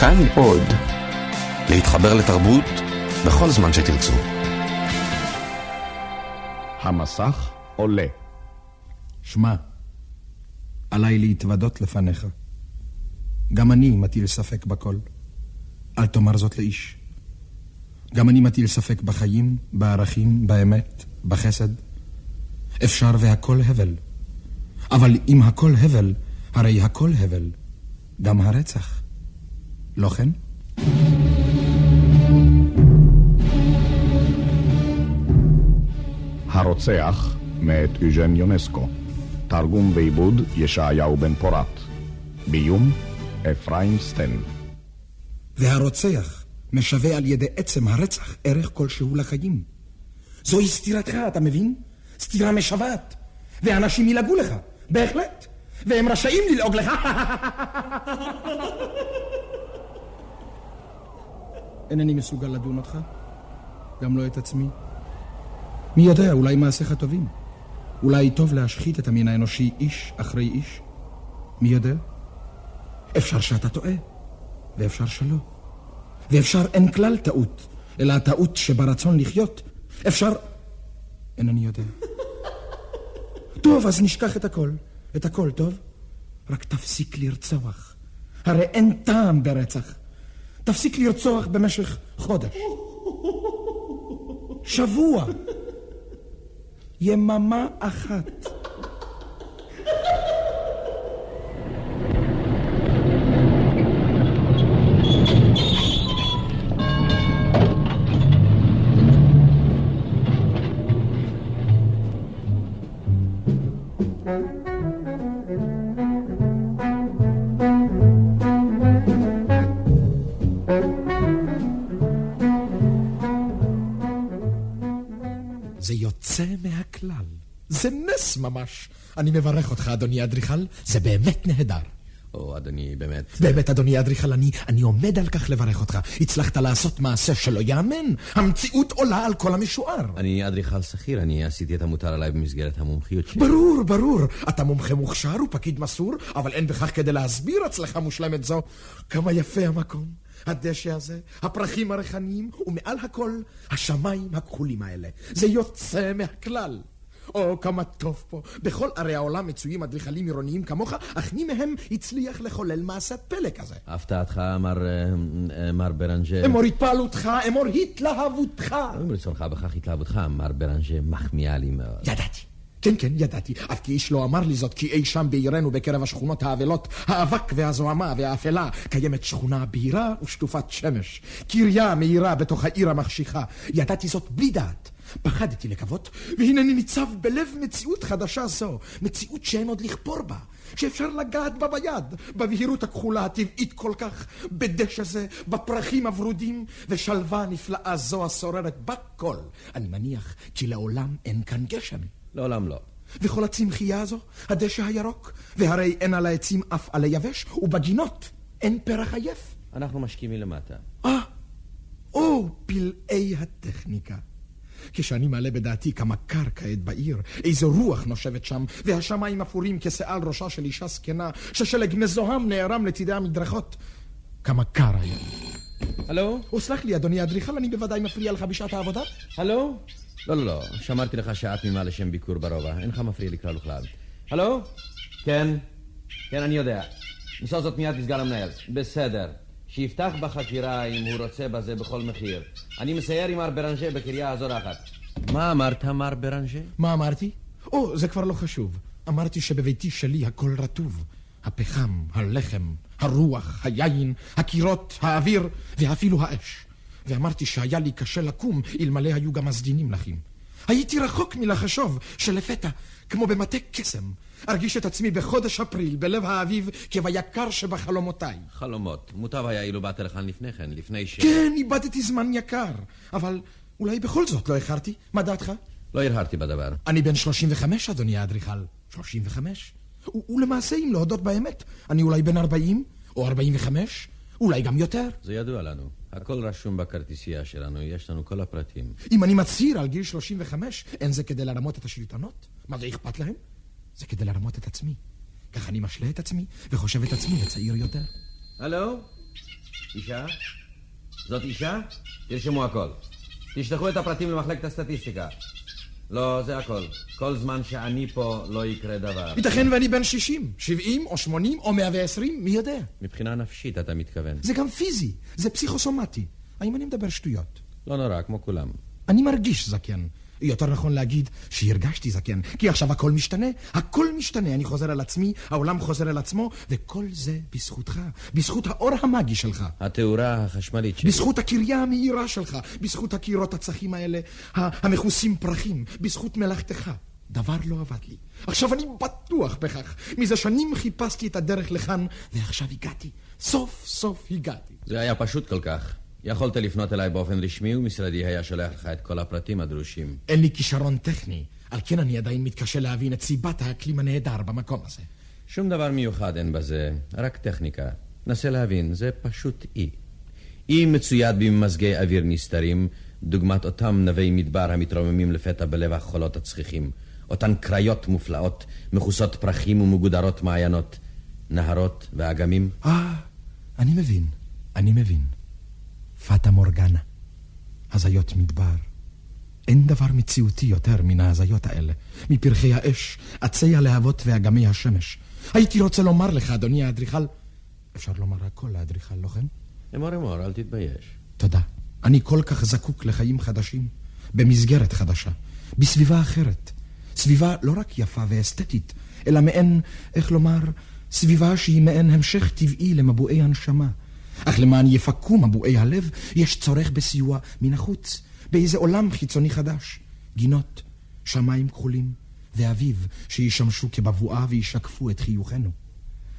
כאן עוד. להתחבר לתרבות בכל זמן שתרצו. המסך עולה. שמע, עליי להתוודות לפניך. גם אני מטיל ספק בכל. אל תאמר זאת לאיש. גם אני מטיל ספק בחיים, בערכים, באמת, בחסד. אפשר והכל הבל. אבל אם הכל הבל, הרי הכל הבל. גם הרצח. לא כן? הרוצח מאת אוז'ן יונסקו. תרגום ועיבוד ישעיהו בן פורת. ביום אפרים סטן. והרוצח משווה על ידי עצם הרצח ערך כלשהו לחיים. זוהי סתירתך, אתה מבין? סתירה משוועת. ואנשים ילעגו לך, בהחלט. והם רשאים ללעוג לך. אינני מסוגל לדון אותך, גם לא את עצמי. מי יודע, אולי מעשיך טובים. אולי טוב להשחית את המין האנושי איש אחרי איש. מי יודע? אפשר שאתה טועה, ואפשר שלא. ואפשר אין כלל טעות, אלא הטעות שברצון לחיות. אפשר... אינני יודע. טוב, אז נשכח את הכל. את הכל, טוב? רק תפסיק לרצוח. הרי אין טעם ברצח. תפסיק לרצוח במשך חודש. שבוע. יממה אחת. ממש. אני מברך אותך, אדוני האדריכל, זה באמת נהדר. או, אדוני, באמת... באמת, אדוני האדריכל, אני, אני עומד על כך לברך אותך. הצלחת לעשות מעשה שלא ייאמן. המציאות עולה על כל המשוער. אני אדריכל שכיר, אני עשיתי את המוטל עליי במסגרת המומחיות שלי. ברור, ברור. אתה מומחה מוכשר ופקיד מסור, אבל אין בכך כדי להסביר הצלחה מושלמת זו. כמה יפה המקום. הדשא הזה, הפרחים הריחניים, ומעל הכל, השמיים הכחולים האלה. זה יוצא מהכלל. או, כמה טוב פה. בכל ערי העולם מצויים אדריכלים עירוניים כמוך, אך מי מהם הצליח לחולל מעשה פלא כזה? הפתעתך, מר, אה, אה, מר ברנג'ה... אמור התפעלותך, אמור התלהבותך. אם לצורך בכך התלהבותך, מר ברנג'ה מחמיאה לי מאוד. ידעתי. כן, כן, ידעתי. אף כי איש לא אמר לי זאת, כי אי שם בעירנו, בקרב השכונות האבלות, האבק והזוהמה והאפלה, קיימת שכונה בהירה ושטופת שמש. קריה מהירה בתוך העיר המחשיכה. ידעתי זאת בלי דעת. פחדתי לקוות, והנני ניצב בלב מציאות חדשה זו, מציאות שאין עוד לכפור בה, שאפשר לגעת בה ביד, בבהירות הכחולה הטבעית כל כך, בדשא זה, בפרחים הוורודים, ושלווה נפלאה זו השוררת בכל. אני מניח כי לעולם אין כאן גשם. לעולם לא. וכל הצמחייה הזו, הדשא הירוק, והרי אין על העצים אף עלי יבש, ובגינות אין פרח עייף. אנחנו משקיעים מלמטה. אה, או פלאי הטכניקה. כשאני מעלה בדעתי כמה קר כעת בעיר, איזו רוח נושבת שם, והשמיים אפורים כשעל ראשה של אישה זקנה, ששלג מזוהם נערם לצידי המדרכות. כמה קר היה. הלו? או סלח לי, אדוני האדריכל, אני בוודאי מפריע לך בשעת העבודה? הלו? לא, לא, לא. שמרתי לך שעה תמימה לשם ביקור ברובע. אינך מפריע לי כלל וכלל. הלו? כן? כן, אני יודע. נמסור זאת מיד לסגן המנהל. בסדר. שיפתח בחקירה אם הוא רוצה בזה בכל מחיר. אני מסייר עם מר ברנז'ה בקריה הזורחת. מה אמרת, מר ברנז'ה? מה אמרתי? או, זה כבר לא חשוב. אמרתי שבביתי שלי הכל רטוב. הפחם, הלחם, הרוח, היין, הקירות, האוויר ואפילו האש. ואמרתי שהיה לי קשה לקום אלמלא היו גם הסדינים לחים. הייתי רחוק מלחשוב שלפתע, כמו במטה קסם, ארגיש את עצמי בחודש אפריל, בלב האביב, כביקר שבחלומותיי. חלומות. מוטב היה אילו באת לכאן לפני כן, לפני ש... כן, איבדתי זמן יקר. אבל אולי בכל זאת לא איחרתי. מה דעתך? לא הרהרתי בדבר. אני בן 35, אדוני האדריכל. 35? ו- ולמעשה, אם להודות באמת, אני אולי בן 40 או 45, אולי גם יותר. זה ידוע לנו. הכל רשום בכרטיסייה שלנו, יש לנו כל הפרטים. אם אני מצהיר על גיל 35, אין זה כדי לרמות את השלטונות? מה זה אכפת להם? זה כדי לרמות את עצמי. כך אני משלה את עצמי, וחושב את עצמי לצעיר יותר. הלו? אישה? זאת אישה? תרשמו הכל. תשלחו את הפרטים למחלקת הסטטיסטיקה. לא, זה הכל. כל זמן שאני פה לא יקרה דבר. ייתכן ואני בן 60, 70 או 80 או 120, מי יודע? מבחינה נפשית אתה מתכוון. זה גם פיזי, זה פסיכוסומטי. האם אני מדבר שטויות? לא נורא, כמו כולם. אני מרגיש זקן. יותר נכון להגיד שהרגשתי זקן, כי עכשיו הכל משתנה, הכל משתנה, אני חוזר על עצמי, העולם חוזר על עצמו, וכל זה בזכותך, בזכות האור המאגי שלך. התאורה החשמלית שלי. בזכות הקריה המאירה שלך, בזכות הקירות הצחים האלה, המכוסים פרחים, בזכות מלאכתך. דבר לא עבד לי. עכשיו אני בטוח בכך. מזה שנים חיפשתי את הדרך לכאן, ועכשיו הגעתי. סוף סוף הגעתי. זה היה פשוט כל כך. יכולת לפנות אליי באופן רשמי, ומשרדי היה שולח לך את כל הפרטים הדרושים. אין לי כישרון טכני, על כן אני עדיין מתקשה להבין את סיבת האקלים הנהדר במקום הזה. שום דבר מיוחד אין בזה, רק טכניקה. נסה להבין, זה פשוט אי. אי מצויד בממזגי אוויר נסתרים, דוגמת אותם נווי מדבר המתרוממים לפתע בלב החולות הצחיחים. אותן קריות מופלאות, מכוסות פרחים ומגודרות מעיינות, נהרות ואגמים. אה, אני מבין, אני מבין. פטה מורגנה, הזיות מדבר. אין דבר מציאותי יותר מן ההזיות האלה, מפרחי האש, עצי הלהבות ואגמי השמש. הייתי רוצה לומר לך, אדוני האדריכל, אפשר לומר הכל לאדריכל, לא כן? אמור אמור, אל תתבייש. תודה. אני כל כך זקוק לחיים חדשים, במסגרת חדשה, בסביבה אחרת. סביבה לא רק יפה ואסתטית, אלא מעין, איך לומר, סביבה שהיא מעין המשך טבעי למבועי הנשמה. אך למען יפקו מבועי הלב, יש צורך בסיוע מן החוץ, באיזה עולם חיצוני חדש. גינות, שמיים כחולים, ואביב שישמשו כבבואה וישקפו את חיוכנו.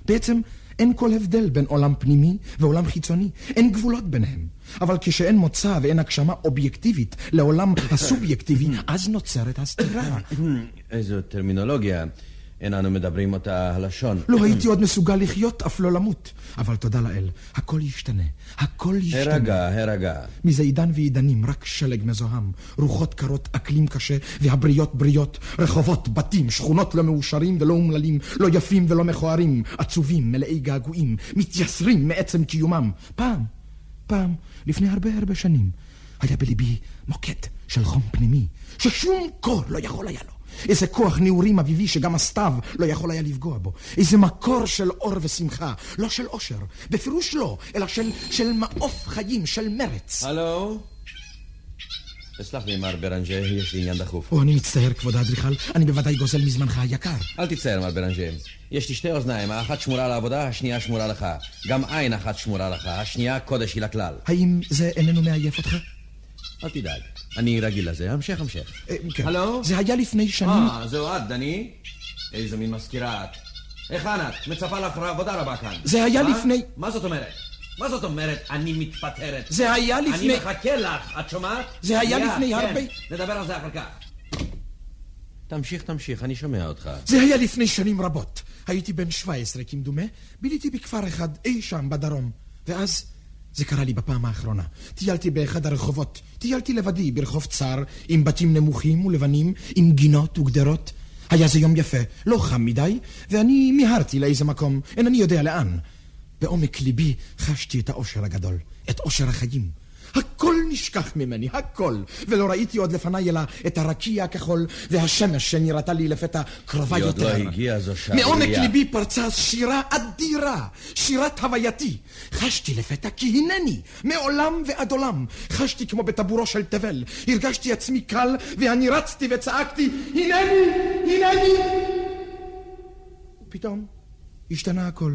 בעצם אין כל הבדל בין עולם פנימי ועולם חיצוני, אין גבולות ביניהם. אבל כשאין מוצא ואין הגשמה אובייקטיבית לעולם הסובייקטיבי, אז נוצרת הסתירה. איזו טרמינולוגיה. אין אנו מדברים אותה הלשון. לא הייתי עוד מסוגל לחיות, אף לא למות. אבל תודה לאל, הכל ישתנה. הכל ישתנה. הרגע, הרגע. מזה עידן ועידנים, רק שלג מזוהם. רוחות קרות, אקלים קשה, והבריות בריות. רחובות, בתים, שכונות לא מאושרים ולא אומללים, לא יפים ולא מכוערים, עצובים, מלאי געגועים, מתייסרים מעצם קיומם. פעם, פעם, לפני הרבה הרבה שנים, היה בליבי מוקד של חום פנימי, ששום קור לא יכול היה לו. איזה כוח נעורים אביבי שגם הסתיו לא יכול היה לפגוע בו. איזה מקור של אור ושמחה, לא של אושר, בפירוש לא, אלא של, של מעוף חיים, של מרץ. הלו? תסלח לי, מר ברנג'ה, יש לי עניין דחוף. או, אני מצטער, כבוד האדריכל, אני בוודאי גוזל מזמנך היקר. אל תצטער, מר ברנג'ה. יש לי שתי אוזניים, האחת שמורה לעבודה, השנייה שמורה לך. גם עין אחת שמורה לך, השנייה קודש היא לכלל. האם זה איננו מעייף אותך? אל תדאג, אני רגיל לזה. המשך, המשך. אה, כן. הלו? זה היה לפני שנים... אה, זהו את, דני? איזה מין מזכירה את. היכן את? מצפה לך עבודה רבה כאן. זה היה מה? לפני... מה זאת אומרת? מה זאת אומרת אני מתפטרת? זה היה לפני... אני מחכה לך, את שומעת? זה היה לפני כן, הרבה- נדבר על זה אחר כך. תמשיך, תמשיך, אני שומע אותך. זה היה לפני שנים רבות. הייתי בן 17 כמדומה, ביליתי בכפר אחד אי שם בדרום. ואז זה קרה לי בפעם האחרונה. טיילתי באחד הרחובות. טיילתי לבדי ברחוב צר, עם בתים נמוכים ולבנים, עם גינות וגדרות. היה זה יום יפה, לא חם מדי, ואני מיהרתי לאיזה מקום, אינני יודע לאן. בעומק ליבי חשתי את האושר הגדול, את אושר החיים. הכל נשכח ממני, הכל. ולא ראיתי עוד לפניי אלא את הרקיע הכחול והשמש שנראתה לי לפתע קרובה היא עוד יותר. לא הגיעה, זו שערורייה. מעומק ליבי פרצה שירה אדירה, שירת הווייתי. חשתי לפתע כי הנני, מעולם ועד עולם. חשתי כמו בטבורו של תבל. הרגשתי עצמי קל, ואני רצתי וצעקתי, הנני, הנני. פתאום השתנה הכל.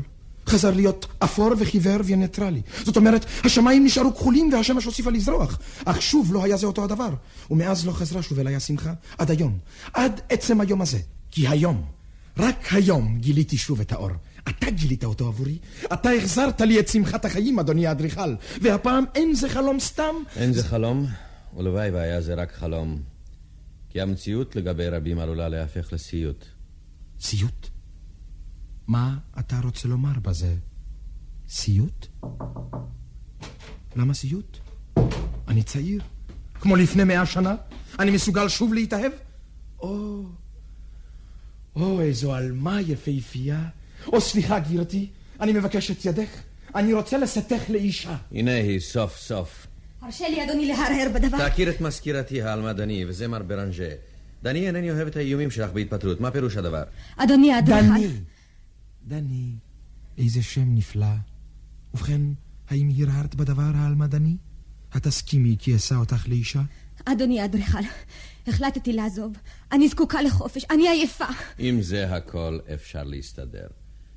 חזר להיות אפור וחיוור וניטרלי. זאת אומרת, השמיים נשארו כחולים והשמש הוסיפה לזרוח. אך שוב לא היה זה אותו הדבר. ומאז לא חזרה שוב אליי השמחה, עד היום. עד עצם היום הזה. כי היום, רק היום גיליתי שוב את האור. אתה גילית אותו עבורי, אתה החזרת לי את שמחת החיים, אדוני האדריכל. והפעם אין זה חלום סתם. אין זה חלום, ולוואי והיה זה רק חלום. כי המציאות לגבי רבים עלולה להפך לסיוט. סיוט? מה אתה רוצה לומר בזה? סיוט? למה סיוט? אני צעיר. כמו לפני מאה שנה? אני מסוגל שוב להתאהב? או, או, איזו עלמה יפהפייה. או, סליחה, גברתי, אני מבקש את ידך. אני רוצה לשאתך לאישה. הנה היא, סוף סוף. הרשה לי, אדוני, להרהר בדבר. תכיר את מזכירתי העלמה דני, וזה מר ברנז'ה. דני, אינני אוהב את האיומים שלך בהתפטרות. מה פירוש הדבר? אדוני האדריכל. דני. דני, איזה שם נפלא. ובכן, האם הרהרת בדבר העלמדני? התסכימי כי אשא אותך לאישה? אדוני האדריכל, החלטתי לעזוב. אני זקוקה לחופש, אני עייפה. אם זה הכל, אפשר להסתדר.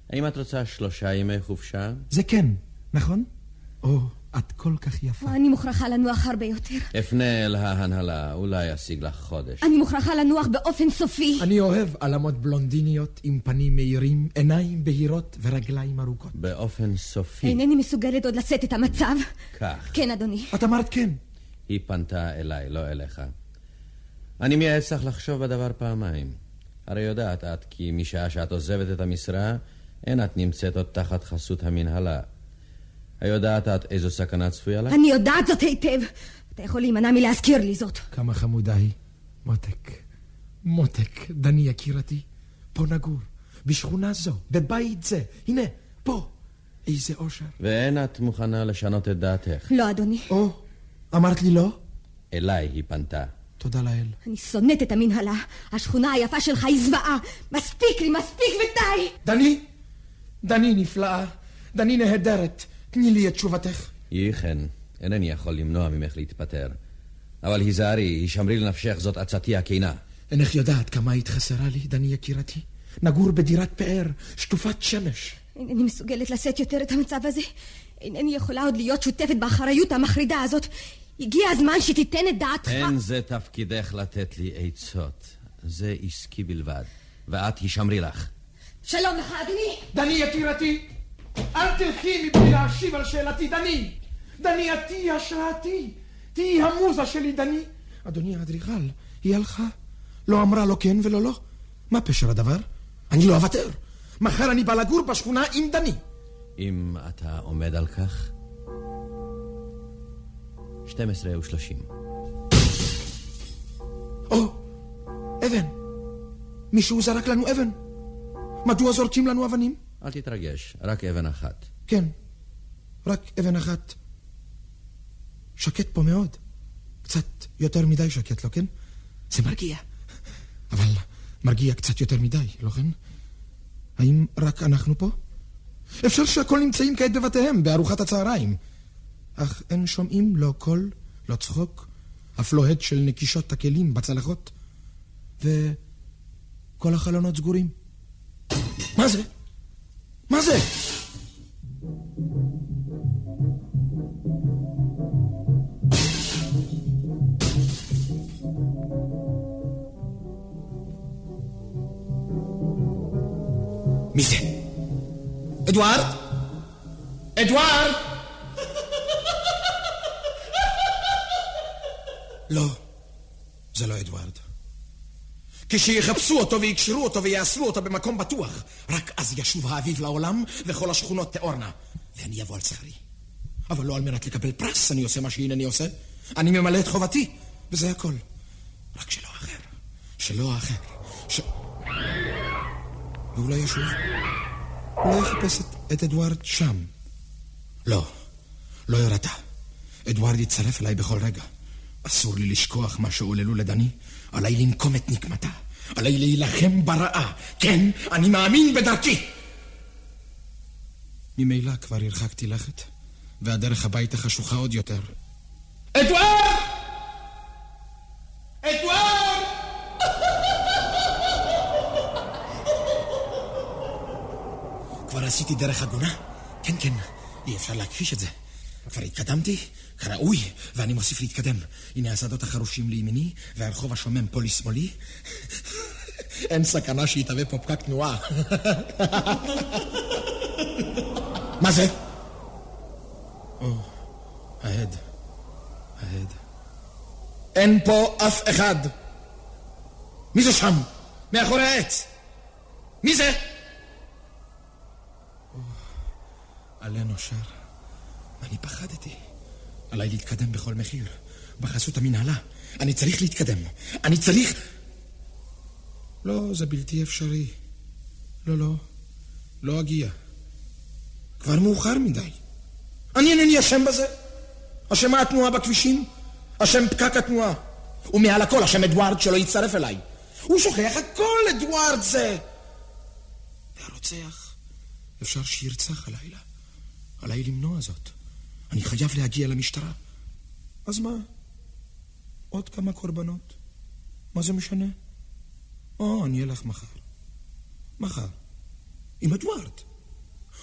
האם את רוצה שלושה ימי חופשה? זה כן, נכון? או, את כל כך יפה. אני מוכרחה לנוח הרבה יותר. אפנה אל ההנהלה, אולי אשיג לך חודש. אני מוכרחה לנוח באופן סופי. אני אוהב עלמות בלונדיניות עם פנים מהירים, עיניים בהירות ורגליים ארוכות. באופן סופי. אינני מסוגלת עוד לשאת את המצב. כך. כן, אדוני. את אמרת כן. היא פנתה אליי, לא אליך. אני מייעץ לך לחשוב בדבר פעמיים. הרי יודעת את כי משעה שאת עוזבת את המשרה, אין את נמצאת עוד תחת חסות המנהלה. היודעת את איזו סכנה צפויה לך? אני יודעת זאת היטב. אתה יכול להימנע מלהזכיר לי זאת. כמה חמודה היא. מותק, מותק, דני יקירתי, פה נגור, בשכונה זו, בבית זה, הנה, פה. איזה אושר. ואין את מוכנה לשנות את דעתך. לא, אדוני. או, אמרת לי לא? אליי היא פנתה. תודה לאל. אני שונאת את המנהלה. השכונה היפה שלך היא זוועה. מספיק לי, מספיק ודי! דני, דני נפלאה, דני נהדרת. תני לי את תשובתך. יהי כן, אינני יכול למנוע ממך להתפטר. אבל היזהרי, הישמרי לנפשך, זאת עצתי הכנה. אינך יודעת כמה היית חסרה לי, דני יקירתי. נגור בדירת פאר, שטופת שמש. אינני מסוגלת לשאת יותר את המצב הזה. אינני יכולה עוד להיות שותפת באחריות המחרידה הזאת. הגיע הזמן שתיתן את דעתך. אין זה תפקידך לתת לי עצות. זה עסקי בלבד. ואת הישמרי לך. שלום לך, אדוני. דני יקירתי, אל תלכי מבלי להשיב על שאלתי, דני. דני, את תהיי השראתי. תהיי המוזה שלי, דני. אדוני האדריכל, היא הלכה. לא אמרה לא כן ולא לא. מה פשר הדבר? אני לא אוותר. מחר אני בא לגור בשכונה עם דני. אם אתה עומד על כך? 12 ושלושים. או, אבן. מישהו זרק לנו אבן. מדוע זורקים לנו אבנים? אל תתרגש, רק אבן אחת. כן, רק אבן אחת. שקט פה מאוד. קצת יותר מדי שקט, לא כן? זה מרגיע. אבל מרגיע קצת יותר מדי, לא כן? האם רק אנחנו פה? אפשר שהכל נמצאים כעת בבתיהם, בארוחת הצהריים. אך אין שומעים לא קול, לא צחוק, אף לא הד של נקישות הכלים בצלחות. וכל החלונות סגורים. מה זה? מה זה? מי זה? אדוארד? אדוארד? לא, זה לא אדוארד. כשיחפשו אותו ויקשרו אותו ויאסרו אותו במקום בטוח, רק אז ישוב האביב לעולם וכל השכונות תיאורנה, ואני אבוא על צערי. אבל לא על מנת לקבל פרס אני עושה מה שהנני עושה. אני ממלא את חובתי, וזה הכל. רק שלא אחר. שלא אחר. ש... ואולי ישוב. אולי יחפש את, את אדוארד שם. לא, לא ירדה. אדוארד יצטרף אליי בכל רגע. אסור לי לשכוח מה שעוללו לדני. עליי לנקום את נקמתה. עליי להילחם ברעה. כן, אני מאמין בדרכי. ממילא כבר הרחקתי לכת, והדרך הביתה חשוכה עוד יותר. אדוארד! אדוארד! כבר עשיתי דרך הגונה? כן, כן, אי אפשר להכחיש את זה. כבר התקדמתי כראוי, ואני מוסיף להתקדם. הנה השדות החרושים לימיני, והרחוב השומם פה לשמאלי. אין סכנה שיתהווה פה פקק תנועה. מה זה? או, ההד. ההד. אין פה אף אחד. מי זה שם? מאחורי העץ. מי זה? עלה נושר. אני פחדתי. עליי להתקדם בכל מחיר, בחסות המנהלה. אני צריך להתקדם. אני צריך... לא, זה בלתי אפשרי. לא, לא. לא אגיע. כבר מאוחר מדי. אני אינני אשם בזה. אשמה התנועה בכבישים, אשם פקק התנועה. ומעל הכל אשם אדוארד שלא יצטרף אליי. הוא שוכח הכל, אדוארד זה. והרוצח, אפשר שירצח הלילה. עליי למנוע זאת. אני חייב להגיע למשטרה. אז מה? עוד כמה קורבנות? מה זה משנה? או, אני אלך מחר. מחר. עם אדוארד.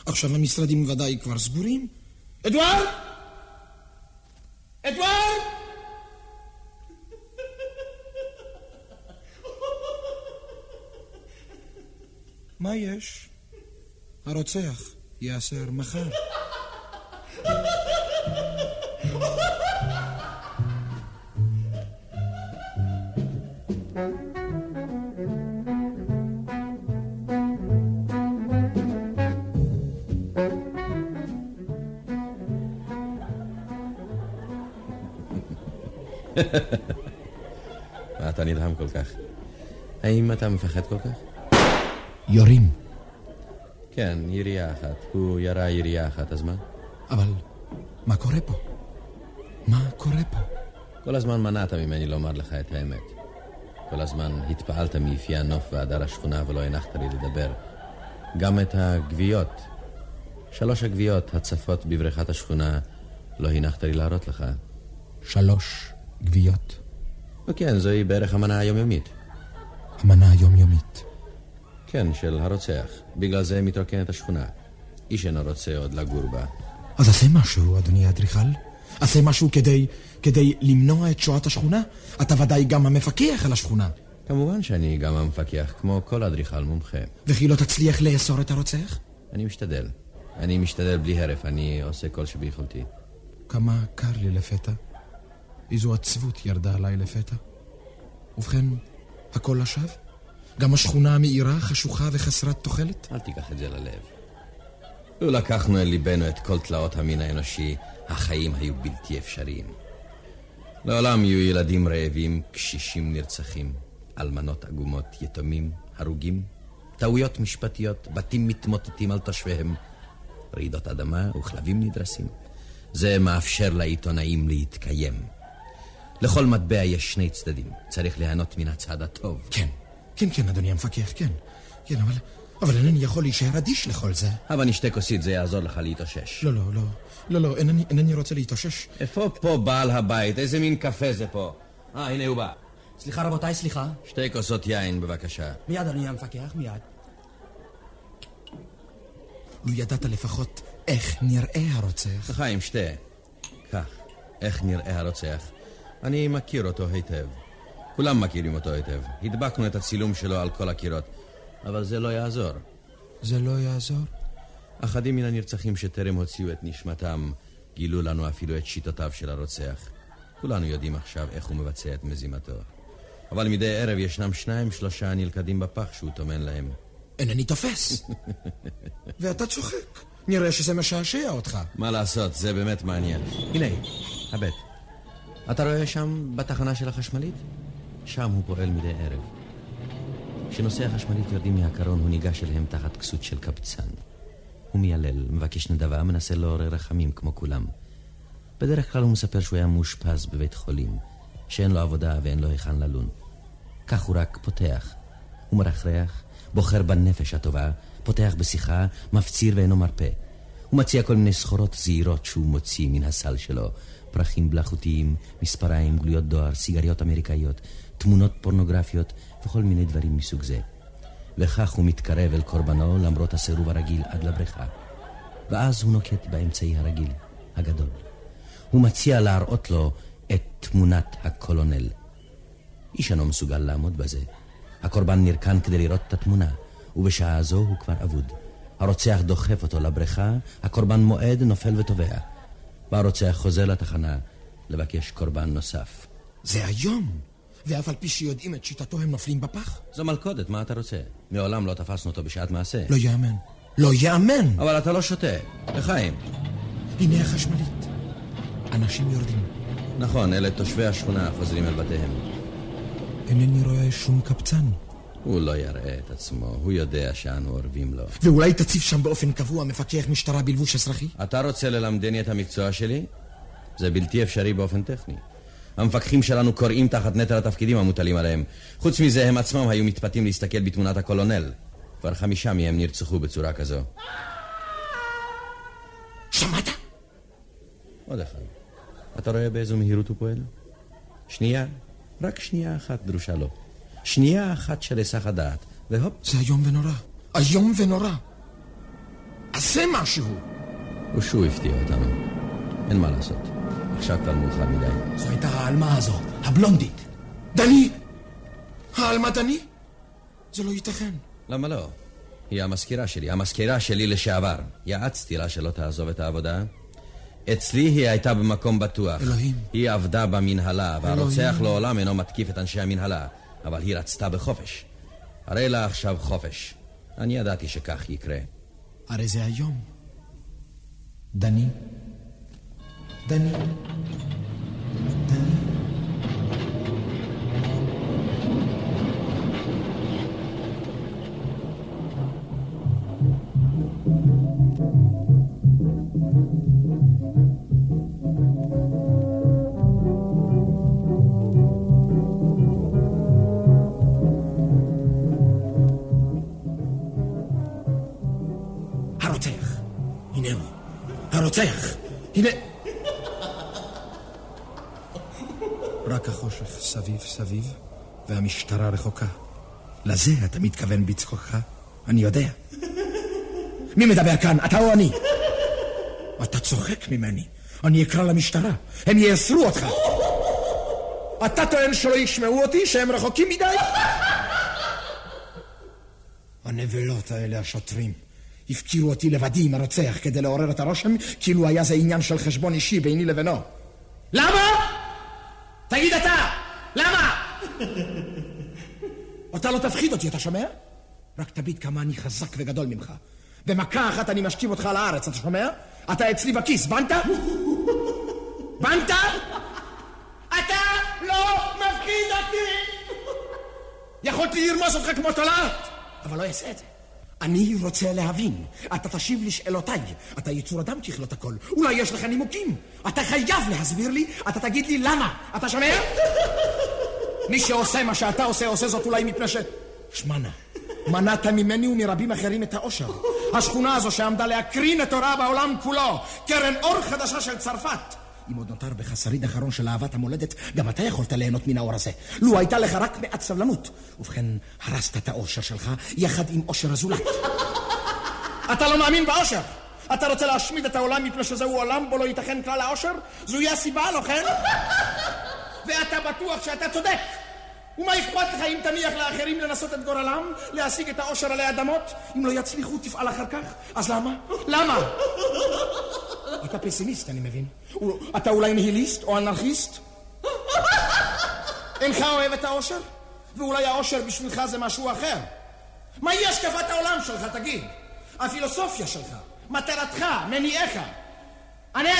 עכשיו המשרדים ודאי כבר סגורים. אדוארד! אדוארד! מה יש? הרוצח ייאסר מחר. מה אתה נדהם כל כך? האם אתה מפחד כל כך? יורים. כן, ירייה אחת. הוא ירה ירייה אחת, אז מה? אבל מה קורה פה? מה קורה פה? כל הזמן מנעת ממני לומר לך את האמת. כל הזמן התפעלת מיפי הנוף והדר השכונה ולא הנחת לי לדבר. גם את הגוויות, שלוש הגוויות הצפות בבריכת השכונה, לא הנחת לי להראות לך. שלוש גוויות. וכן, זוהי בערך המנה היומיומית. המנה היומיומית. כן, של הרוצח. בגלל זה מתרוקנת השכונה. איש אינו רוצה עוד לגור בה. אז עשה משהו, אדוני האדריכל. עשה משהו כדי, כדי למנוע את שואת השכונה. אתה ודאי גם המפקח על השכונה. כמובן שאני גם המפקח, כמו כל אדריכל מומחה. וכי לא תצליח לאסור את הרוצח? אני משתדל. אני משתדל בלי הרף, אני עושה כל שביכולתי. כמה קר לי לפתע. איזו עצבות ירדה עליי לפתע. ובכן, הכל לשווא? גם השכונה המאירה, חשוכה וחסרת תוחלת? אל תיקח את זה ללב. לו לקחנו אל ליבנו את כל תלאות המין האנושי, החיים היו בלתי אפשריים. לעולם יהיו ילדים רעבים, קשישים נרצחים, אלמנות עגומות, יתומים, הרוגים, טעויות משפטיות, בתים מתמוטטים על תושביהם, רעידות אדמה וכלבים נדרסים. זה מאפשר לעיתונאים להתקיים. לכל מטבע יש שני צדדים, צריך ליהנות מן הצד הטוב. כן, כן, כן, אדוני המפקח, כן. כן, אבל, אבל אינני יכול להישאר אדיש לכל זה. הבה נשתה כוסית, זה יעזור לך להתאושש. לא, לא, לא, לא, לא, אינני, אינני רוצה להתאושש. איפה פה בעל הבית? איזה מין קפה זה פה? אה, הנה הוא בא. סליחה רבותיי, סליחה. שתי כוסות יין, בבקשה. מיד אדוני המפקח, מיד. לו ידעת לפחות איך נראה הרוצח. חיים, שתה. כך, איך נראה הרוצח? אני מכיר אותו היטב. כולם מכירים אותו היטב. הדבקנו את הצילום שלו על כל הקירות. אבל זה לא יעזור. זה לא יעזור? אחדים מן הנרצחים שטרם הוציאו את נשמתם, גילו לנו אפילו את שיטותיו של הרוצח. כולנו יודעים עכשיו איך הוא מבצע את מזימתו. אבל מדי ערב ישנם שניים שלושה נלכדים בפח שהוא טומן להם. אינני תופס. ואתה צוחק. נראה שזה משעשע אותך. מה לעשות, זה באמת מעניין. הנה, הבט. אתה רואה שם בתחנה של החשמלית? שם הוא פועל מדי ערב. כשנוסעי החשמלית יורדים מהקרון, הוא ניגש אליהם תחת כסות של קבצן. הוא מיילל, מבקש נדבה, מנסה לעורר רחמים כמו כולם. בדרך כלל הוא מספר שהוא היה מאושפז בבית חולים, שאין לו עבודה ואין לו היכן ללון. כך הוא רק פותח. הוא מרחרח, בוחר בנפש הטובה, פותח בשיחה, מפציר ואינו מרפה. הוא מציע כל מיני סחורות זעירות שהוא מוציא מן הסל שלו. פרחים בלחותיים, מספריים, גלויות דואר, סיגריות אמריקאיות, תמונות פורנוגרפיות וכל מיני דברים מסוג זה. וכך הוא מתקרב אל קורבנו למרות הסירוב הרגיל עד לבריכה. ואז הוא נוקט באמצעי הרגיל, הגדול. הוא מציע להראות לו את תמונת הקולונל. איש אינו מסוגל לעמוד בזה. הקורבן נרקן כדי לראות את התמונה, ובשעה זו הוא כבר אבוד. הרוצח דוחף אותו לבריכה, הקורבן מועד, נופל וטובע. והרוצח חוזר לתחנה לבקש קורבן נוסף. זה היום. ואף על פי שיודעים את שיטתו הם נופלים בפח? זו מלכודת, מה אתה רוצה? מעולם לא תפסנו אותו בשעת מעשה. לא יאמן. לא יאמן! אבל אתה לא שותה. לחיים. הנה החשמלית. אנשים יורדים. נכון, אלה תושבי השכונה חוזרים אל בתיהם. אינני רואה שום קבצן. הוא לא יראה את עצמו, הוא יודע שאנו אורבים לו. ואולי תציב שם באופן קבוע מפקח משטרה בלבוש אזרחי? אתה רוצה ללמדני את המקצוע שלי? זה בלתי אפשרי באופן טכני. המפקחים שלנו קוראים תחת נטל התפקידים המוטלים עליהם. חוץ מזה, הם עצמם היו מתפתים להסתכל בתמונת הקולונל. כבר חמישה מהם נרצחו בצורה כזו. שמעת? עוד אחד. אתה רואה באיזו מהירות הוא פועל? שנייה, רק שנייה אחת דרושה לו. שנייה אחת של היסח הדעת, והופ. זה איום ונורא. איום ונורא. עשה משהו. הוא שוב הפתיע אותנו. אין מה לעשות. עכשיו כבר מאוחר מדי. זו הייתה העלמה הזו, הבלונדית. דני! העלמה דני? זה לא ייתכן. למה לא? היא המזכירה שלי, המזכירה שלי לשעבר. יעצתי לה שלא תעזוב את העבודה. אצלי היא הייתה במקום בטוח. אלוהים. היא עבדה במנהלה, והרוצח אלוהים. לעולם אינו מתקיף את אנשי המנהלה. אבל היא רצתה בחופש. הרי לה עכשיו חופש. אני ידעתי שכך יקרה. הרי זה היום. דני? דני? דני? סביב סביב, והמשטרה רחוקה. לזה אתה מתכוון בצחוקך? אני יודע. מי מדבר כאן, אתה או אני? אתה צוחק ממני. אני אקרא למשטרה. הם יאסרו אותך. אתה טוען שלא ישמעו אותי, שהם רחוקים מדי? הנבלות האלה, השוטרים. הפקירו אותי לבדי עם הרוצח כדי לעורר את הרושם כאילו היה זה עניין של חשבון אישי ביני לבינו. למה? תגיד אתה! למה? אתה לא תפחיד אותי, אתה שומע? רק תביט כמה אני חזק וגדול ממך. במכה אחת אני משכיב אותך לארץ, אתה שומע? אתה אצלי בכיס, בנת? בנת? אתה לא מפחיד אותי! יכולתי לרמוס אותך כמו תולעת, אבל לא אעשה את זה. אני רוצה להבין. אתה תשיב לשאלותיי. אתה יצור אדם ככלות הכל. אולי יש לך נימוקים. אתה חייב להסביר לי, אתה תגיד לי למה. אתה שומע? מי שעושה מה שאתה עושה, עושה זאת אולי מפני ש... שמנה, מנעת ממני ומרבים אחרים את האושר. השכונה הזו שעמדה להקרין את אורה בעולם כולו. קרן אור חדשה של צרפת. אם עוד נותר בך שריד אחרון של אהבת המולדת, גם אתה יכולת ליהנות מן האור הזה. לו הייתה לך רק מעט סבלנות. ובכן, הרסת את האושר שלך יחד עם אושר הזולת. אתה לא מאמין באושר. אתה רוצה להשמיד את העולם מפני שזהו עולם בו לא ייתכן כלל האושר? זוהי הסיבה, לא כן? ואתה בטוח שאתה צודק. ומה אכפת לך אם תניח לאחרים לנסות את גורלם, להשיג את האושר עלי אדמות? אם לא יצליחו, תפעל אחר כך. אז למה? למה? אתה פסימיסט, אני מבין. אתה אולי ניהיליסט או אנרכיסט? אינך אוהב את האושר? ואולי האושר בשבילך זה משהו אחר. מהי השקפת העולם שלך, תגיד? הפילוסופיה שלך, מטרתך, מניעיך. ענה!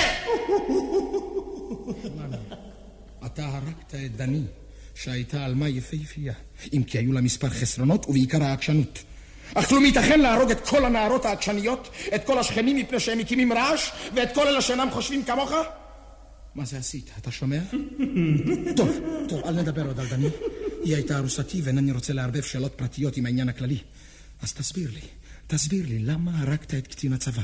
אתה הרגת את דני, שהייתה עלמה יפהפייה, אם כי היו לה מספר חסרונות ובעיקר העקשנות. אך כלום ייתכן להרוג את כל הנערות העקשניות, את כל השכנים מפני שהם מקימים רעש, ואת כל אלה שאינם חושבים כמוך? מה זה עשית? אתה שומע? טוב, טוב, אל נדבר עוד על דני. היא הייתה ארוסתי ואינני רוצה לערבב שאלות פרטיות עם העניין הכללי. אז תסביר לי, תסביר לי, למה הרגת את קצין הצבא?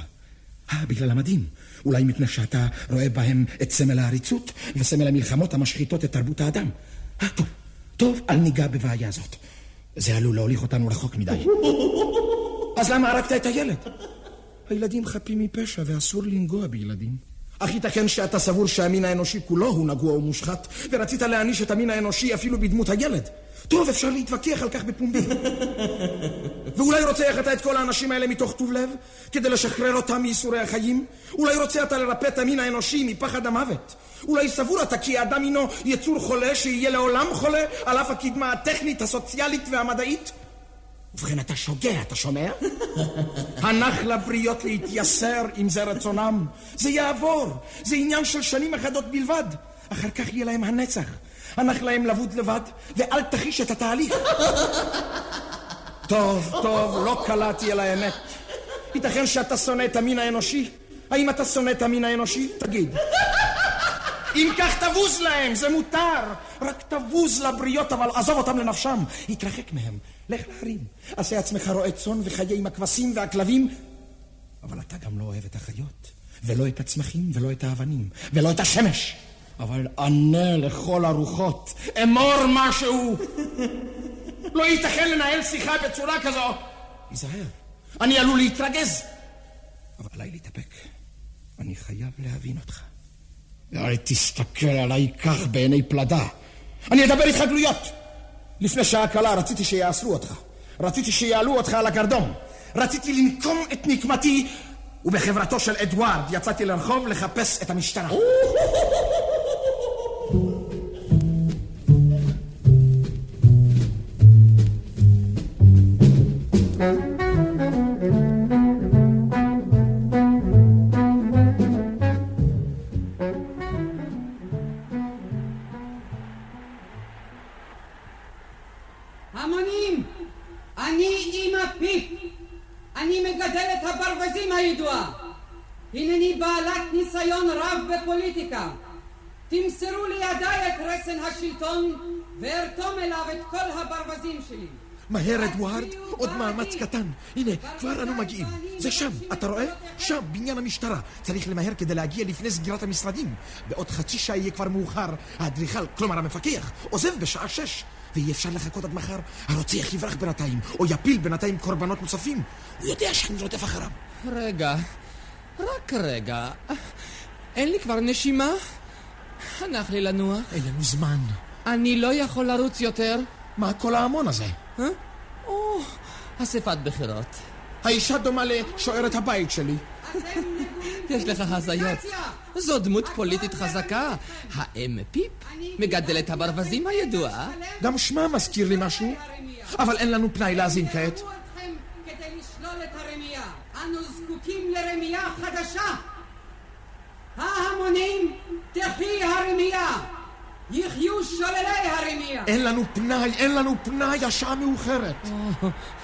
אה, בגלל המדים. אולי מפני שאתה רואה בהם את סמל העריצות וסמל המלחמות המשחיתות את תרבות האדם. אה, טוב, טוב, אל ניגע בבעיה הזאת. זה עלול להוליך אותנו רחוק מדי. אז למה הרגת את הילד? הילדים חפים מפשע ואסור לנגוע בילדים. אך ייתכן שאתה סבור שהמין האנושי כולו הוא נגוע ומושחת, ורצית להעניש את המין האנושי אפילו בדמות הילד. טוב, אפשר להתווכח על כך בפומבי. ואולי רוצח אתה את כל האנשים האלה מתוך טוב לב, כדי לשחרר אותם מייסורי החיים? אולי רוצה אתה לרפא את המין האנושי מפחד המוות? אולי סבור אתה כי האדם הינו יצור חולה שיהיה לעולם חולה, על אף הקדמה הטכנית, הסוציאלית והמדעית? ובכן, אתה שוגע, אתה שומע? הנח לבריות להתייסר אם זה רצונם. זה יעבור, זה עניין של שנים אחדות בלבד. אחר כך יהיה להם הנצח. הנח להם לבוד לבד, ואל תחיש את התהליך. טוב, טוב, לא קלעתי אל האמת. ייתכן שאתה שונא את המין האנושי? האם אתה שונא את המין האנושי? תגיד. אם כך תבוז להם, זה מותר. רק תבוז לבריות, אבל עזוב אותם לנפשם. התרחק מהם. לך להרים. עשה עצמך רועה צאן וחיה עם הכבשים והכלבים. אבל אתה גם לא אוהב את החיות, ולא את הצמחים, ולא את האבנים, ולא את השמש. אבל ענה לכל הרוחות, אמור משהו. לא ייתכן לנהל שיחה בצורה כזו. היזהר, אני עלול להתרגז. אבל עליי להתאפק. אני חייב להבין אותך. אל תסתכל עליי כך בעיני פלדה. אני אדבר איתך גלויות. לפני שעה קלה רציתי שיאסרו אותך. רציתי שיעלו אותך על הגרדום. רציתי לנקום את נקמתי, ובחברתו של אדוארד יצאתי לרחוב לחפש את המשטרה. המונים, אני אימא פיפ. אני מגדלת הברווזים הידועה. הנני בעלת ניסיון רב בפוליטיקה. תמסרו לידיי את רסן השלטון וארתום אליו את כל הברווזים שלי. מהר, אדוארד, עוד מאמץ קטן. הנה, כבר אנו מגיעים. זה שם, אתה רואה? שם, בניין המשטרה. צריך למהר כדי להגיע לפני סגירת המשרדים. בעוד חצי שעה יהיה כבר מאוחר. האדריכל, כלומר המפקח, עוזב בשעה שש. ואי אפשר לחכות עד מחר. הרוצח יברח בינתיים, או יפיל בינתיים קורבנות נוספים. הוא יודע שאני רודף אחריו. רגע, רק רגע. אין לי כבר נשימה? הנח לי לנוח. אין לנו זמן. אני לא יכול לרוץ יותר. מה כל ההמון הזה? אה? או, אספת בחירות. האישה דומה לשוערת הבית שלי. יש לך הזיות. זו דמות פוליטית חזקה. האם פיפ, מגדלת הברווזים הידועה. גם שמה מזכיר לי משהו. אבל אין לנו פנאי להאזין כעת. כדי לשלול את הרמייה. אנו זקוקים לרמייה חדשה. ההמונים, תחי הרמייה. יחיו שוללי הרמייה. אין לנו פנאי, אין לנו פנאי, השעה מאוחרת.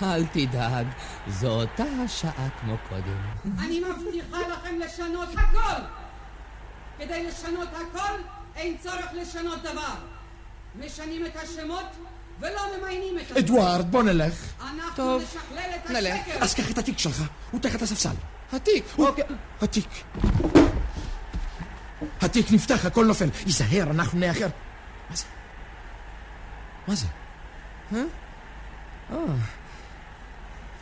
אל תדאג, זו אותה השעה כמו קודם. אני מבטיחה לכם לשנות הכל. כדי לשנות הכל, אין צורך לשנות דבר. משנים את השמות ולא ממיינים את השמות. אדוארד, בוא נלך. אנחנו טוב, נשכלל את נלך. השקר. אז קח את התיק שלך, הוא תחת הספסל. התיק, אוקיי. התיק. התיק נפתח, הכל נופל. היזהר, אנחנו נאחר. מה זה? מה זה?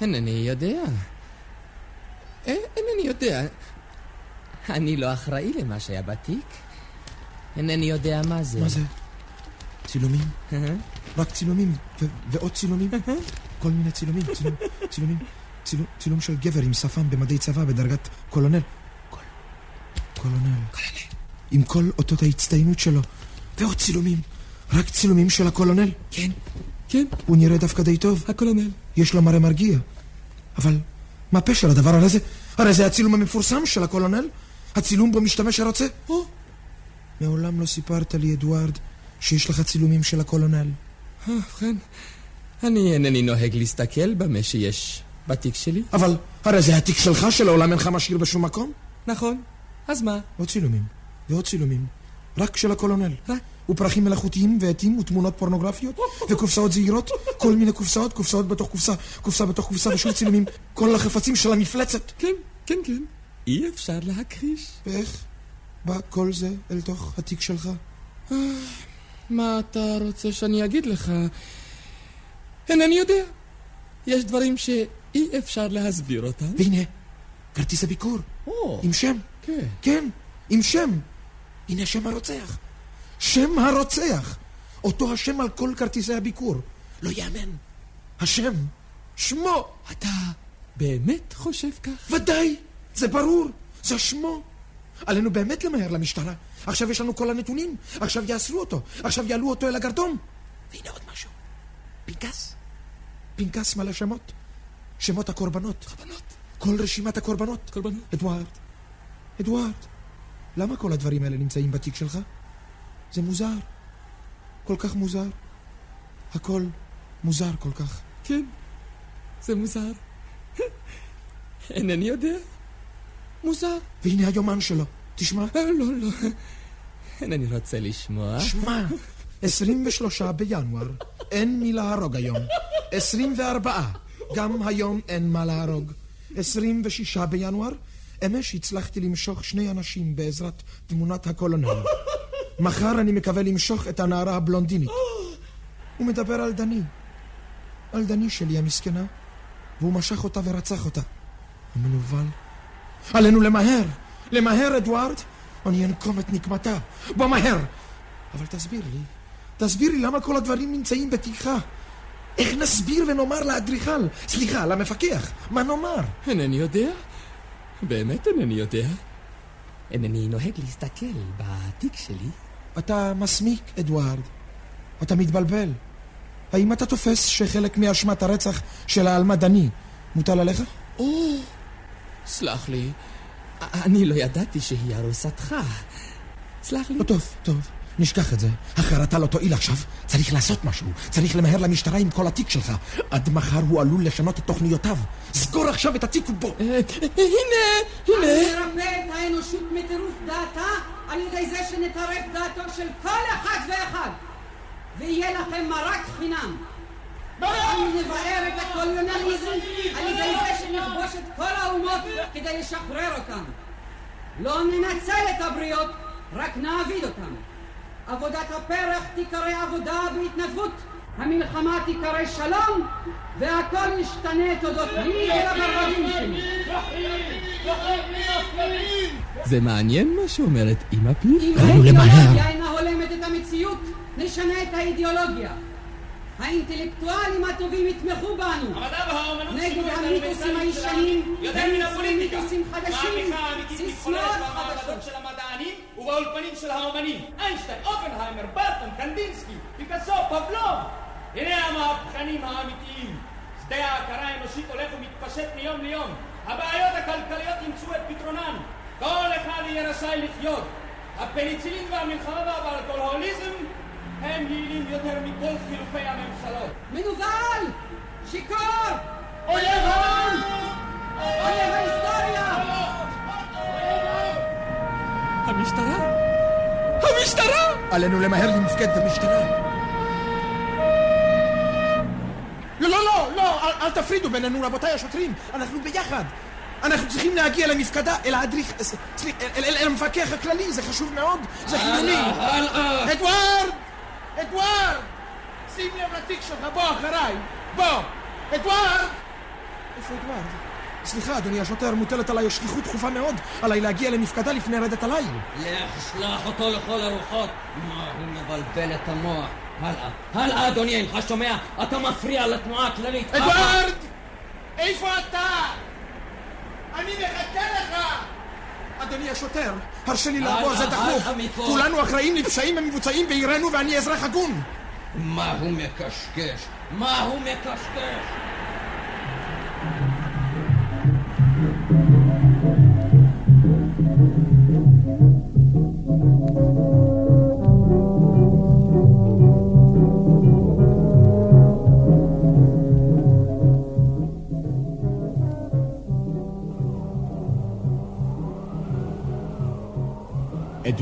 אינני יודע. אה, אינני יודע. אני לא אחראי למה שהיה בתיק. אינני יודע מה זה. מה זה? צילומים? רק צילומים, ועוד צילומים? כל מיני צילומים, צילומים, צילום, של גבר עם שפם במדי צבא בדרגת קולונל. קול, קולונל. עם כל אותות ההצטיינות שלו. ועוד צילומים. רק צילומים של הקולונל. כן, כן, הוא נראה דווקא די טוב. הקולונל. יש לו מראה מרגיע. אבל מה פשר הדבר הזה? הרי זה הצילום המפורסם של הקולונל. הצילום בו משתמש הרוצה. או. מעולם לא סיפרת לי, אדוארד, שיש לך צילומים של הקולונל. אה, ובכן, אני אינני נוהג להסתכל במה שיש בתיק שלי. אבל הרי זה התיק שלך שלעולם אינך משאיר בשום מקום. נכון, אז מה? עוד צילומים, ועוד צילומים. רק של הקולונל. רק? ופרחים מלאכותיים ועטים ותמונות פורנוגרפיות וקופסאות זעירות, כל מיני קופסאות, קופסאות בתוך קופסה, קופסה בתוך קופסה ושוב צילומים, כל החפצים של המפלצת. כן, כן, כן. אי אפשר להכחיש. ואיך בא כל זה אל תוך התיק שלך? מה אתה רוצה שאני אגיד לך? אינני יודע. יש דברים שאי אפשר להסביר אותם. והנה, כרטיס הביקור, או, עם שם. כן. כן, עם שם. הנה שם הרוצח. שם הרוצח. אותו השם על כל כרטיסי הביקור. לא יאמן. השם. שמו. אתה באמת חושב כך? ודאי. זה ברור. זה שמו. עלינו באמת למהר למשטרה. עכשיו יש לנו כל הנתונים. עכשיו יאסרו אותו. עכשיו יעלו אותו אל הגרדום. והנה עוד משהו. פנקס. פנקס מלא שמות. שמות הקורבנות. קורבנות. כל רשימת הקורבנות. קורבנות. אדוארד, אדוארד, למה כל הדברים האלה נמצאים בתיק שלך? זה מוזר. כל כך מוזר. הכל מוזר כל כך. כן, זה מוזר. אינני יודע. מוזר. והנה היומן שלו. תשמע. אה, לא, לא. אינני רוצה לשמוע. שמע, 23 בינואר, אין מי להרוג היום. 24, גם היום אין מה להרוג. 26 בינואר, אמש הצלחתי למשוך שני אנשים בעזרת תמונת הקולונל. מחר אני מקווה למשוך את הנערה הבלונדינית. הוא מדבר על דני. על דני שלי המסכנה, והוא משך אותה ורצח אותה. המנוול. עלינו למהר! למהר, אדוארד! אני אנקום את נקמתה. בוא מהר! אבל תסביר לי, תסביר לי למה כל הדברים נמצאים בתיקך. איך נסביר ונאמר לאדריכל, סליחה, למפקח, מה נאמר? אינני יודע. באמת אינני יודע. אינני נוהג להסתכל בתיק שלי. אתה מסמיק, אדוארד. אתה מתבלבל. האם אתה תופס שחלק מאשמת הרצח של העלמה דני מוטל עליך? או, סלח לי, אני לא ידעתי שהיא ארוסתך. סלח לי. לא, טוב, טוב, נשכח את זה. החרטה לא תועיל עכשיו. צריך לעשות משהו. צריך למהר למשטרה עם כל התיק שלך. עד מחר הוא עלול לשנות את תוכניותיו. סגור עכשיו את התיק ובוא. אה, הנה, הנה. אני נרפא את האנושות מטירוף דעתה על ידי זה שנטרף דעתו של כל אחד ואחד. ויהיה לכם מרק חינם. אנחנו נבער את הקולוניאליזם על ידי זה שנכבוש את כל האומות כדי לשחרר אותם. לא ננצל את הבריות, רק נעביד אותם. עבודת הפרח תיקרא עבודה בהתנדבות, המלחמה תיקרא שלום, והכל ישתנה תודות לי ולברודים שלי. זה מעניין מה שאומרת אמא פי. אם. האידיאולוגיה אינה הולמת את המציאות, נשנה את האידיאולוגיה. האינטלקטואלים הטובים יתמכו בנו. המדע והאומנות נגד שינו את המיתוסים הישנים, יותר מן הפוליטיקה. חדשים, מהפכה אמיתית סיסמאות מתחוללת במעבדות. של המדענים ובאולפנים של האומנים. איינשטיין, אופנהיימר, ברטון, קנדינסקי, פיקאסו, פבלוב. הנה המהפכנים האמיתיים. שדה ההכרה האנושית הולך ומתפשט מיום ליום. הבעיות הכלכליות ימצאו את פתרונן. כל אחד יהיה רשאי לחיות. הפניצילין והמלחמה והאלכוהוליזם הם יעילים יותר מכל חילופי הממשלות. מנוול! שיכור! אויב העם! אויב ההיסטוריה! המשטרה! המשטרה! עלינו למהר למפקדת המשטרה. לא, לא, לא, לא, אל, אל תפרידו בינינו, רבותיי השוטרים. אנחנו ביחד. אנחנו צריכים להגיע למפקדה, אל האדריך... אה, סליחה, אל, אל, אל המפקח הכללי, זה חשוב מאוד, זה חיוני. אדוארד! אדוארד! שים לב לתיק שלך, בוא אחריי. בוא! אדוארד! איפה אדוארד? סליחה, אדוני השוטר, מוטלת עליי שליחות דחופה מאוד. עליי להגיע למפקדה לפני רדת הליל. לך, שלח אותו לכל הרוחות. מה, הוא מבלבל את המוח. הלאה, הלאה, אדוני, אינך שומע? אתה מפריע לתנועה הכללית. אדוארד! איפה אתה? אני מחכה לך! אדוני השוטר, הרשה לי לעבור, זה דחוף. כולנו אחראים לפשעים המבוצעים בעירנו ואני אזרח הגון. מה הוא מקשקש? מה הוא מקשקש?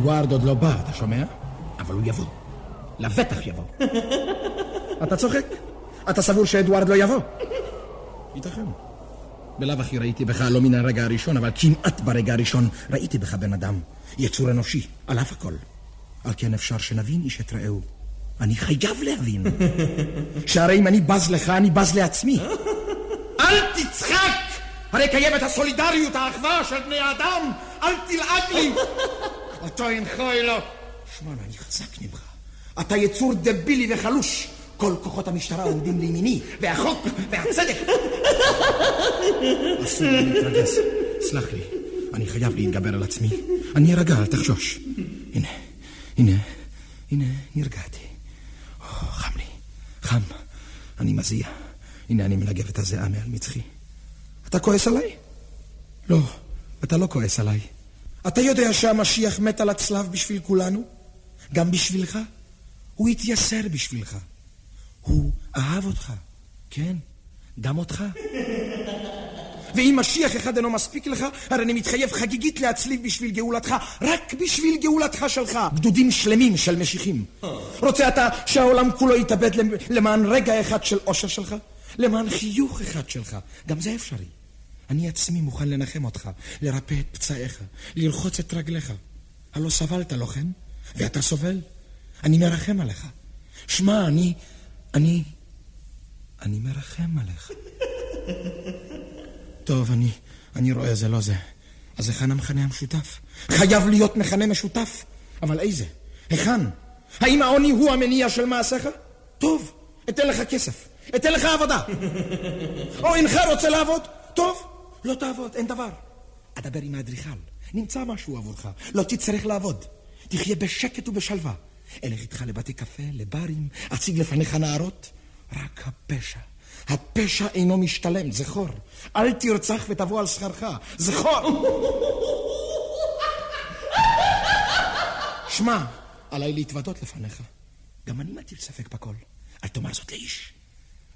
אדוארד עוד לא בא, אתה שומע? אבל הוא יבוא. לבטח יבוא. אתה צוחק? אתה סבור שאדוארד לא יבוא? ייתכן. בלאו הכי ראיתי בך לא מן הרגע הראשון, אבל כמעט ברגע הראשון ראיתי בך בן אדם, יצור אנושי, על אף הכל. על כן אפשר שנבין איש את רעהו. אני חייב להבין. שהרי אם אני בז לך, אני בז לעצמי. אל תצחק! הרי קיימת הסולידריות, האחווה של בני האדם. אל תלעג לי! אתה אינך אלא... שמע, אני חזק ממך. אתה יצור דבילי וחלוש. כל כוחות המשטרה עומדים לימיני, והחוק והצדק. אסור לי להתרגז. סלח לי, אני חייב להתגבר על עצמי. אני ארגע, אל תחשוש. הנה, הנה, הנה, נרגעתי. חם לי, חם. אני מזיע. הנה אני מנגב את הזיעה מעל מצחי. אתה כועס עליי? לא, אתה לא כועס עליי. אתה יודע שהמשיח מת על הצלב בשביל כולנו? גם בשבילך? הוא התייסר בשבילך. הוא אהב אותך, כן. גם אותך. ואם משיח אחד אינו מספיק לך, הרי אני מתחייב חגיגית להצליב בשביל גאולתך, רק בשביל גאולתך שלך. גדודים שלמים של משיחים. רוצה אתה שהעולם כולו יתאבד למען רגע אחד של אושר שלך? למען חיוך אחד שלך. גם זה אפשרי. אני עצמי מוכן לנחם אותך, לרפא את פצעיך, לרחוץ את רגליך. הלא סבלת, לא כן? ואתה סובל? אני מרחם עליך. שמע, אני... אני... אני מרחם עליך. טוב, אני, אני רואה זה לא זה. אז היכן המכנה המשותף? חייב להיות מכנה משותף. אבל איזה? היכן? האם העוני הוא המניע של מעשיך? טוב, אתן לך כסף. אתן לך עבודה. או אינך רוצה לעבוד? טוב, לא תעבוד, אין דבר. אדבר עם האדריכל, נמצא משהו עבורך. לא תצטרך לעבוד. תחיה בשקט ובשלווה. אלך איתך לבתי קפה, לברים, אציג לפניך נערות. רק הפשע. הפשע אינו משתלם, זכור. אל תרצח ותבוא על שכרך, זכור. שמע, עליי להתוודות לפניך. גם אני מטיל ספק בכל. אל תאמר זאת לאיש.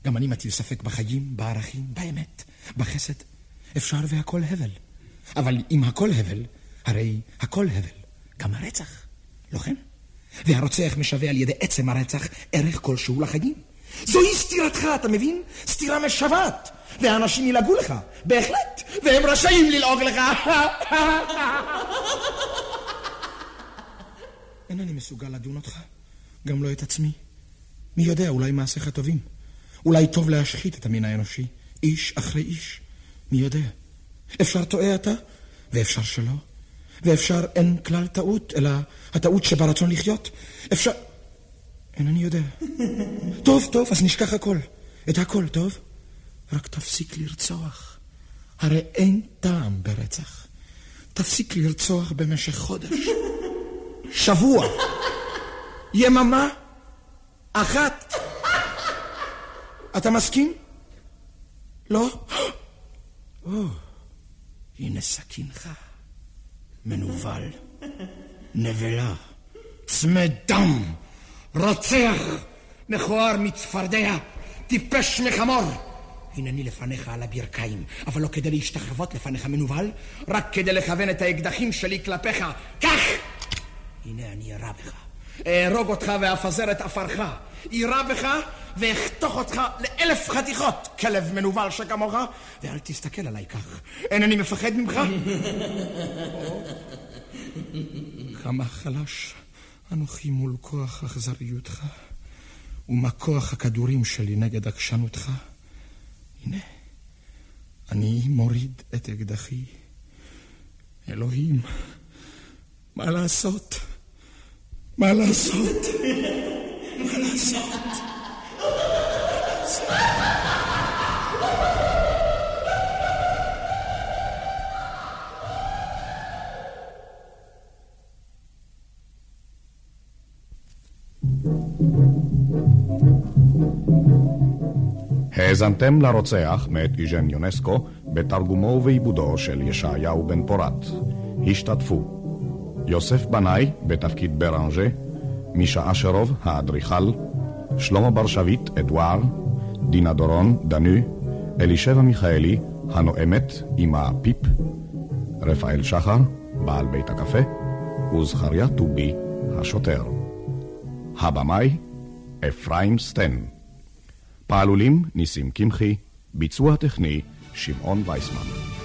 גם אני מטיל ספק בחיים, בערכים, באמת, בחסד. אפשר והכל הבל. אבל אם הכל הבל, הרי הכל הבל. גם הרצח, לא כן? והרוצח משווה על ידי עצם הרצח ערך כלשהו לחיים. זוהי סתירתך, אתה מבין? סתירה משוועת. והאנשים ילעגו לך, בהחלט, והם רשאים ללעוג לך. אינני מסוגל לדון אותך, גם לא את עצמי. מי יודע, אולי מעשיך טובים. אולי טוב להשחית את המין האנושי, איש אחרי איש. מי יודע? אפשר טועה אתה, ואפשר שלא. ואפשר אין כלל טעות, אלא הטעות שברצון לחיות. אפשר... אינני יודע. טוב, טוב, אז נשכח הכל. את הכל, טוב? רק תפסיק לרצוח. הרי אין טעם ברצח. תפסיק לרצוח במשך חודש, שבוע, יממה, אחת. אתה מסכים? לא? או, הנה סכינך. מנוול, נבלה, צמא דם, רוצח, מכוער מצפרדע, טיפש מחמור. הנני לפניך על הברכיים, אבל לא כדי להשתחוות לפניך מנוול, רק כדי לכוון את האקדחים שלי כלפיך. קח! הנה אני ארע בך. אהרוג אותך ואפזר את עפרך. אירה בך ואחתוך אותך לאלף חתיכות, כלב מנוול שכמוך, ואל תסתכל עליי כך. אינני מפחד ממך. כמה חלש אנוכי מול כוח אכזריותך, ומה כוח הכדורים שלי נגד עקשנותך. הנה, אני מוריד את אקדחי. אלוהים, מה לעשות? מה לעשות? מה לעשות? האזנתם לרוצח מאת איז'ן יונסקו בתרגומו ובעיבודו של ישעיהו בן פורת. השתתפו יוסף בנאי בתפקיד ברנז'ה, מישה אשרוב האדריכל, שלמה בר שביט אדואר, דינה דורון דנו, אלישבע מיכאלי הנואמת עם הפיפ, רפאל שחר בעל בית הקפה, וזכריה טובי השוטר. הבמאי אפרים סטן פעלולים ניסים קמחי, ביצוע טכני שמעון וייסמן.